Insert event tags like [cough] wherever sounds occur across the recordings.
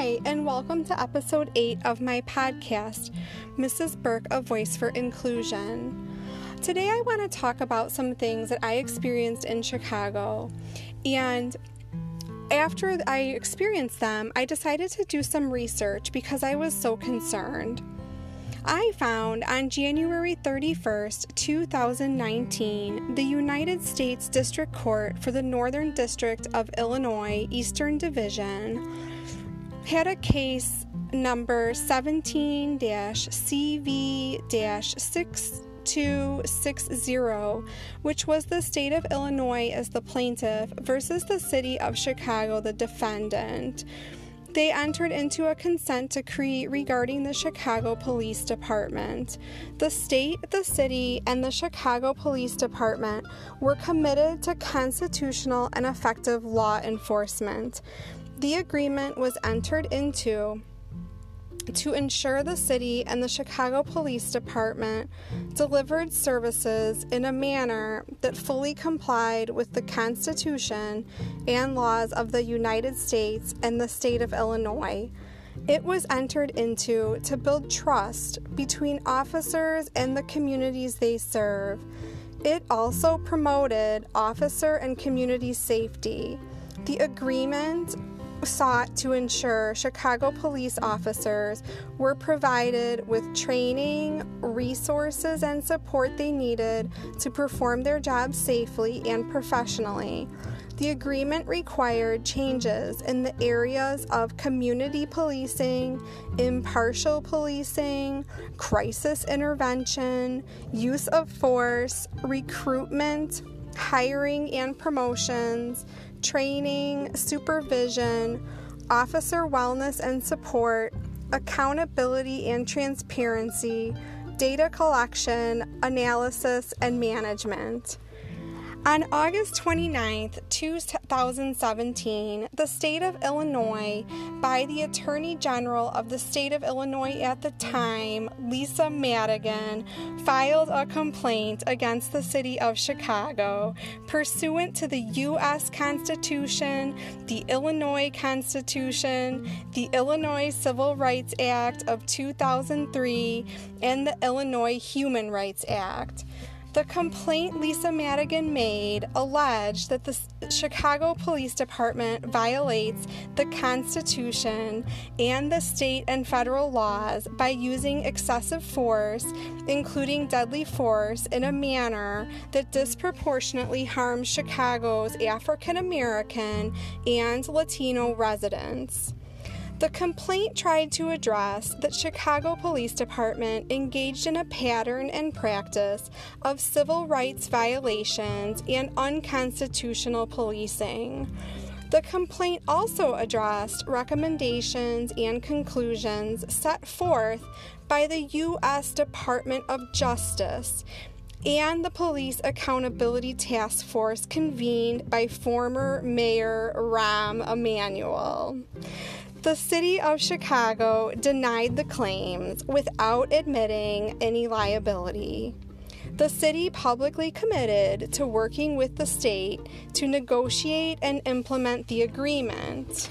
Hi, and welcome to episode 8 of my podcast, Mrs. Burke, A Voice for Inclusion. Today, I want to talk about some things that I experienced in Chicago. And after I experienced them, I decided to do some research because I was so concerned. I found on January 31st, 2019, the United States District Court for the Northern District of Illinois, Eastern Division, had a case number 17 CV 6260, which was the state of Illinois as the plaintiff versus the city of Chicago, the defendant they entered into a consent decree regarding the Chicago Police Department. The state, the city, and the Chicago Police Department were committed to constitutional and effective law enforcement. The agreement was entered into to ensure the city and the Chicago Police Department delivered services in a manner that fully complied with the Constitution and laws of the United States and the state of Illinois. It was entered into to build trust between officers and the communities they serve. It also promoted officer and community safety. The agreement sought to ensure Chicago police officers were provided with training, resources, and support they needed to perform their jobs safely and professionally. The agreement required changes in the areas of community policing, impartial policing, crisis intervention, use of force, recruitment, hiring and promotions, training, supervision, officer wellness and support, accountability and transparency, data collection, analysis, and management. On August 29, 2017, the state of Illinois, by the Attorney General of the state of Illinois at the time, Lisa Madigan, filed a complaint against the city of Chicago pursuant to the U.S. Constitution, the Illinois Constitution, the Illinois Civil Rights Act of 2003, and the Illinois Human Rights Act. The complaint Lisa Madigan made alleged that the Chicago Police Department violates the Constitution and the state and federal laws by using excessive force, including deadly force, in a manner that disproportionately harms Chicago's African American and Latino residents. The complaint tried to address that Chicago Police Department engaged in a pattern and practice of civil rights violations and unconstitutional policing. The complaint also addressed recommendations and conclusions set forth by the U.S. Department of Justice and the Police Accountability Task Force convened by former Mayor Rahm Emanuel. The city of Chicago denied the claims without admitting any liability. The city publicly committed to working with the state to negotiate and implement the agreement.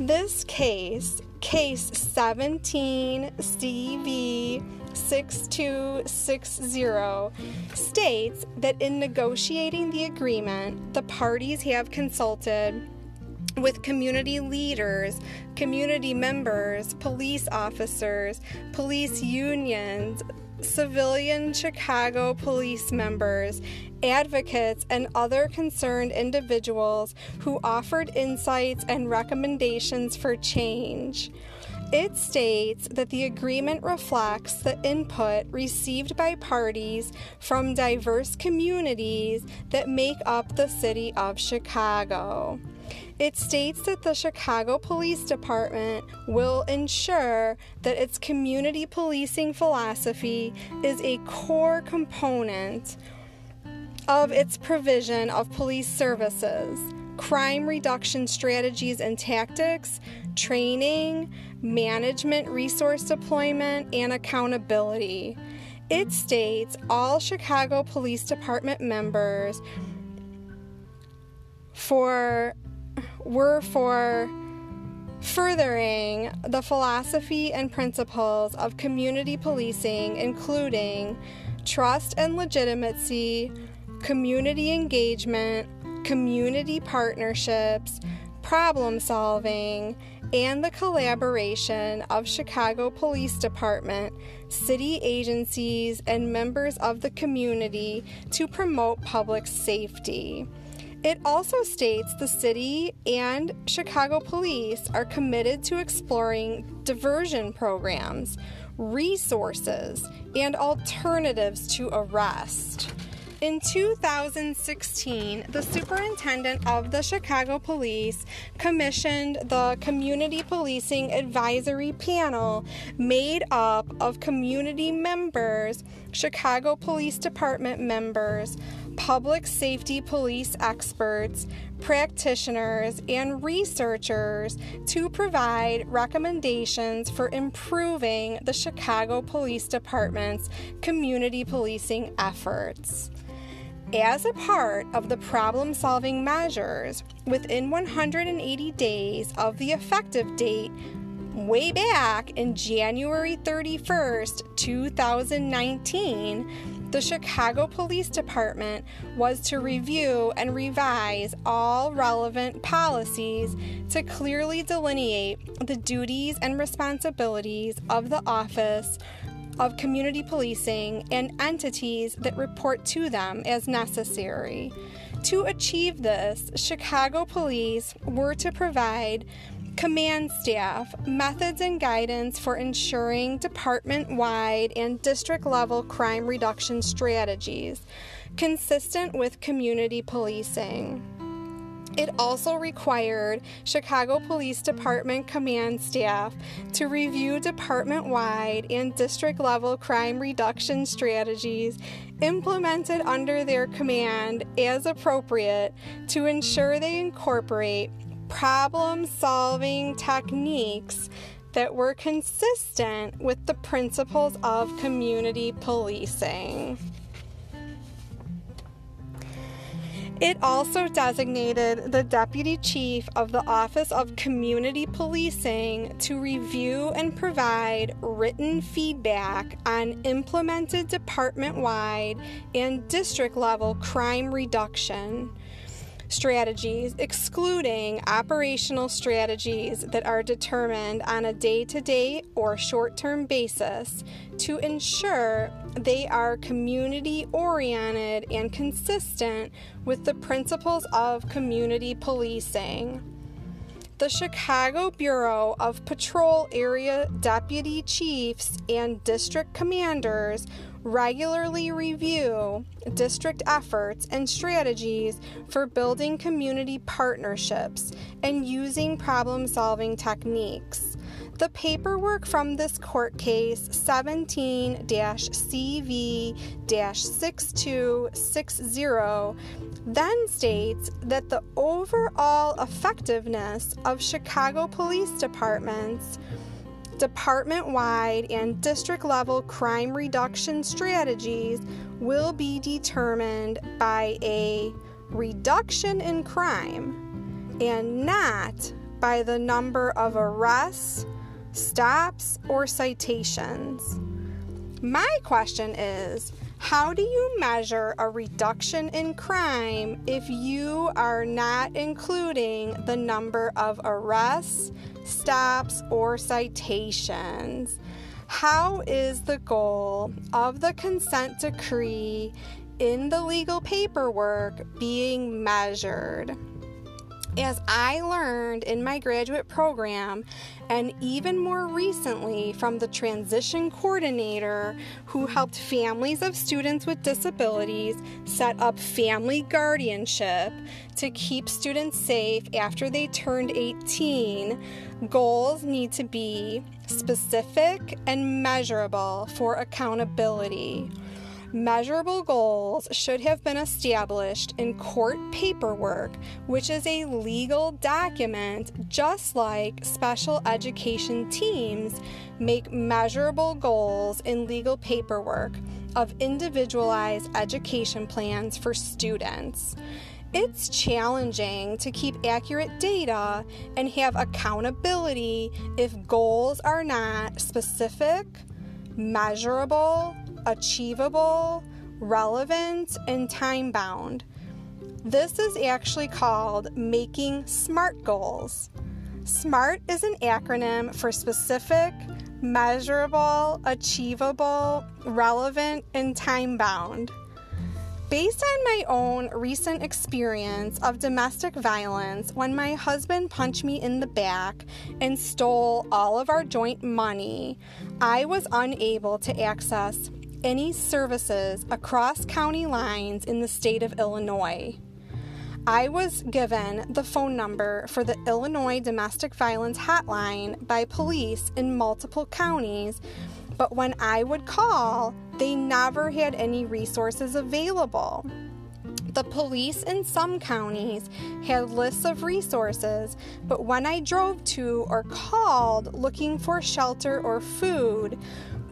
This case, case 17 CV 6260, states that in negotiating the agreement, the parties have consulted with community leaders, community members, police officers, police unions, civilian Chicago police members, advocates, and other concerned individuals who offered insights and recommendations for change. It states that the agreement reflects the input received by parties from diverse communities that make up the city of Chicago. It states that the Chicago Police Department will ensure that its community policing philosophy is a core component of its provision of police services, crime reduction strategies and tactics, training, management, resource deployment, and accountability. It states all Chicago Police Department members for were for furthering the philosophy and principles of community policing, including trust and legitimacy, community engagement, community partnerships, problem solving, and the collaboration of Chicago Police Department, city agencies, and members of the community to promote public safety. It also states the city and Chicago police are committed to exploring diversion programs, resources, and alternatives to arrest. In 2016, the superintendent of the Chicago Police commissioned the Community Policing Advisory Panel, made up of community members, Chicago Police Department members, public safety police experts, practitioners, and researchers to provide recommendations for improving the Chicago Police Department's community policing efforts. As a part of the problem solving measures, within 180 days of the effective date, way back in January 31st, 2019, the Chicago Police Department was to review and revise all relevant policies to clearly delineate the duties and responsibilities of the Office of community policing and entities that report to them as necessary. To achieve this, Chicago police were to provide command staff methods and guidance for ensuring department wide and district level crime reduction strategies consistent with community policing. It also required Chicago Police Department command staff to review department wide and district level crime reduction strategies implemented under their command as appropriate to ensure they incorporate problem solving techniques that were consistent with the principles of community policing. It also designated the Deputy Chief of the Office of Community Policing to review and provide written feedback on implemented department wide and district level crime reduction strategies, excluding operational strategies that are determined on a day to day or short term basis to ensure they are community oriented and consistent with the principles of community policing. The Chicago Bureau of Patrol Area Deputy Chiefs and District Commanders regularly review district efforts and strategies for building community partnerships and using problem solving techniques. The paperwork from this court case 17 CV 6260 then states that the overall effectiveness of Chicago police departments department wide and district level crime reduction strategies will be determined by a reduction in crime and not by the number of arrests, stops, or citations. My question is how do you measure a reduction in crime if you are not including the number of arrests, stops, or citations? How is the goal of the consent decree in the legal paperwork being measured? As I learned in my graduate program, and even more recently from the transition coordinator who helped families of students with disabilities set up family guardianship to keep students safe after they turned 18, goals need to be specific and measurable for accountability. Measurable goals should have been established in court paperwork, which is a legal document just like special education teams make measurable goals in legal paperwork of individualized education plans for students. it's challenging to keep accurate data and have accountability if goals are not specific, measurable, achievable, relevant, and time bound. This is actually called making SMART goals. SMART is an acronym for specific, measurable, achievable, relevant, and time bound. Based on my own recent experience of domestic violence, when my husband punched me in the back and stole all of our joint money, I was unable to access any services across county lines in the state of Illinois. I was given the phone number for the Illinois Domestic Violence Hotline by police in multiple counties but when I would call, they never had any resources available. The police in some counties had lists of resources, but when I drove to or called looking for shelter or food,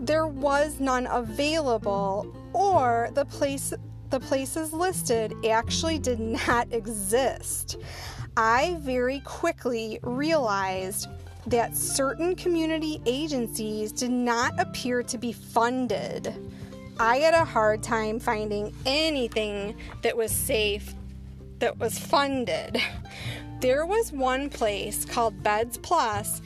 there was none available, or the place the places listed actually did not [laughs] exist. I very quickly realized that certain community agencies did not appear to be funded. I had a hard time finding anything that was safe that was funded. There was one place called Beds Plus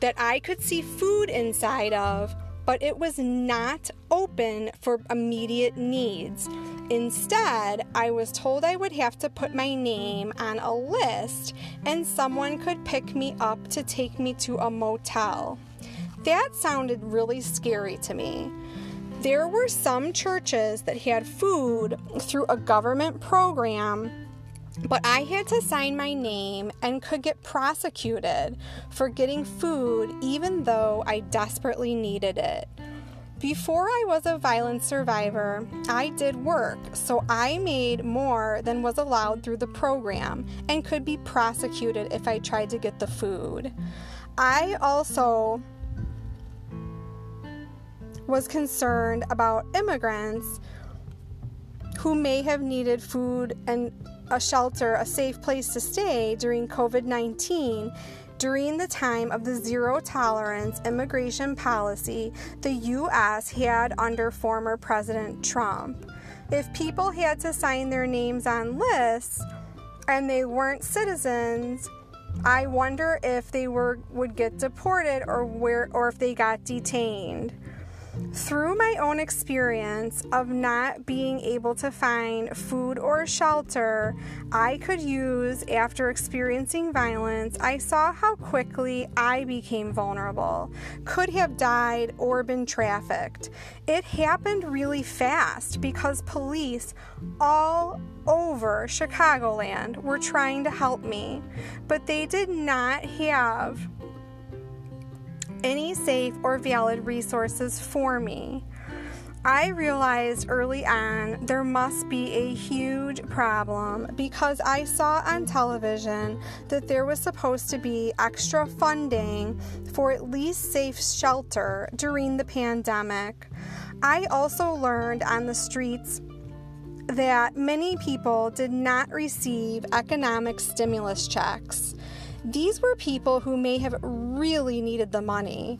that I could see food inside of, but it was not open for immediate needs. Instead, I was told I would have to put my name on a list and someone could pick me up to take me to a motel. That sounded really scary to me. There were some churches that had food through a government program, but I had to sign my name and could get prosecuted for getting food even though I desperately needed it. Before I was a violence survivor, I did work, so I made more than was allowed through the program and could be prosecuted if I tried to get the food. I also was concerned about immigrants who may have needed food and a shelter, a safe place to stay during COVID 19 during the time of the zero tolerance immigration policy the U.S. had under former President Trump. If people had to sign their names on lists and they weren't citizens, I wonder if they were would get deported or where or if they got detained. Through my own experience of not being able to find food or shelter I could use after experiencing violence, I saw how quickly I became vulnerable, could have died or been trafficked. It happened really fast because police all over Chicagoland were trying to help me, but they did not have any safe or valid resources for me. I realized early on there must be a huge problem because I saw on television that there was supposed to be extra funding for at least safe shelter during the pandemic. I also learned on the streets that many people did not receive economic stimulus checks. These were people who may have really needed the money.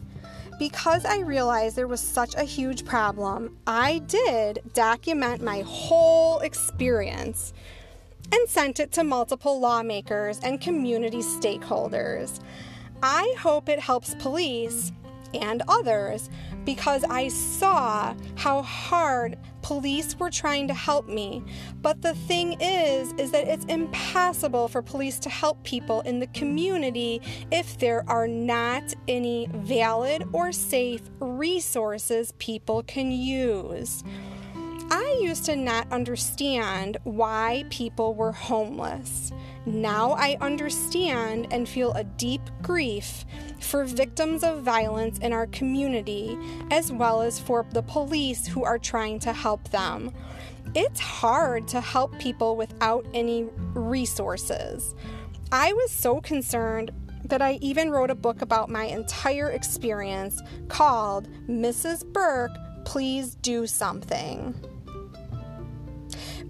Because I realized there was such a huge problem, I did document my whole experience and sent it to multiple lawmakers and community stakeholders. I hope it helps police and others because I saw how hard police were trying to help me. But the thing is is that it's impossible for police to help people in the community if there are not any valid or safe resources people can use. I used to not understand why people were homeless. Now I understand and feel a deep grief for victims of violence in our community, as well as for the police who are trying to help them. It's hard to help people without any resources. I was so concerned that I even wrote a book about my entire experience called Mrs. Burke, Please Do Something.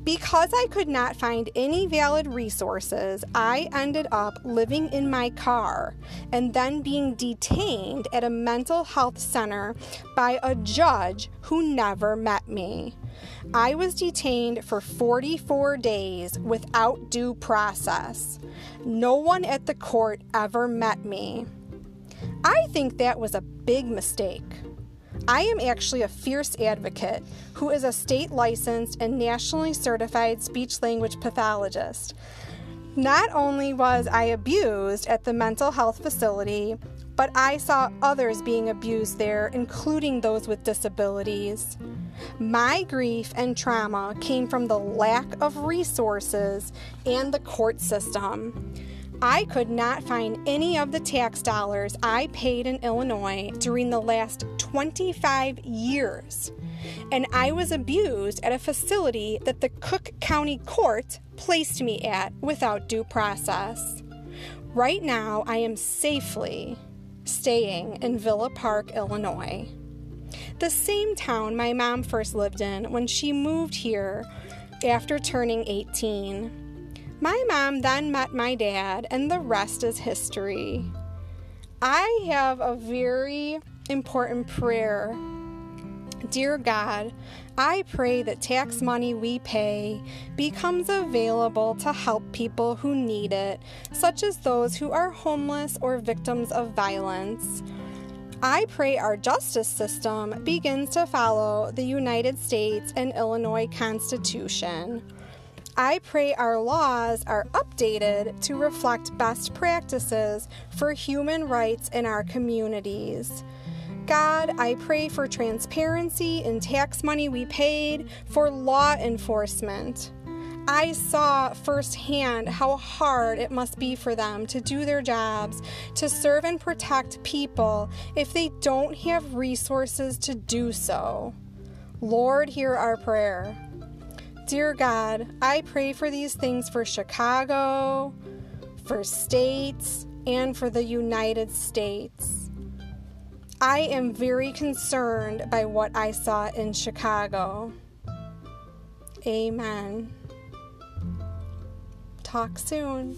Because I could not find any valid resources, I ended up living in my car and then being detained at a mental health center by a judge who never met me. I was detained for 44 days without due process. No one at the court ever met me. I think that was a big mistake. I am actually a fierce advocate who is a state licensed and nationally certified speech language pathologist. Not only was I abused at the mental health facility, but I saw others being abused there, including those with disabilities. My grief and trauma came from the lack of resources and the court system. I could not find any of the tax dollars I paid in Illinois during the last 25 years, and I was abused at a facility that the Cook County Court placed me at without due process. Right now, I am safely staying in Villa Park, Illinois. The same town my mom first lived in when she moved here after turning 18. My mom then met my dad, and the rest is history. I have a very important prayer. Dear God, I pray that tax money we pay becomes available to help people who need it, such as those who are homeless or victims of violence. I pray our justice system begins to follow the United States and Illinois Constitution. I pray our laws are updated to reflect best practices for human rights in our communities. God, I pray for transparency in tax money we paid for law enforcement. I saw firsthand how hard it must be for them to do their jobs, to serve and protect people if they don't have resources to do so. Lord, hear our prayer. Dear God, I pray for these things for Chicago, for states, and for the United States. I am very concerned by what I saw in Chicago. Amen. Talk soon.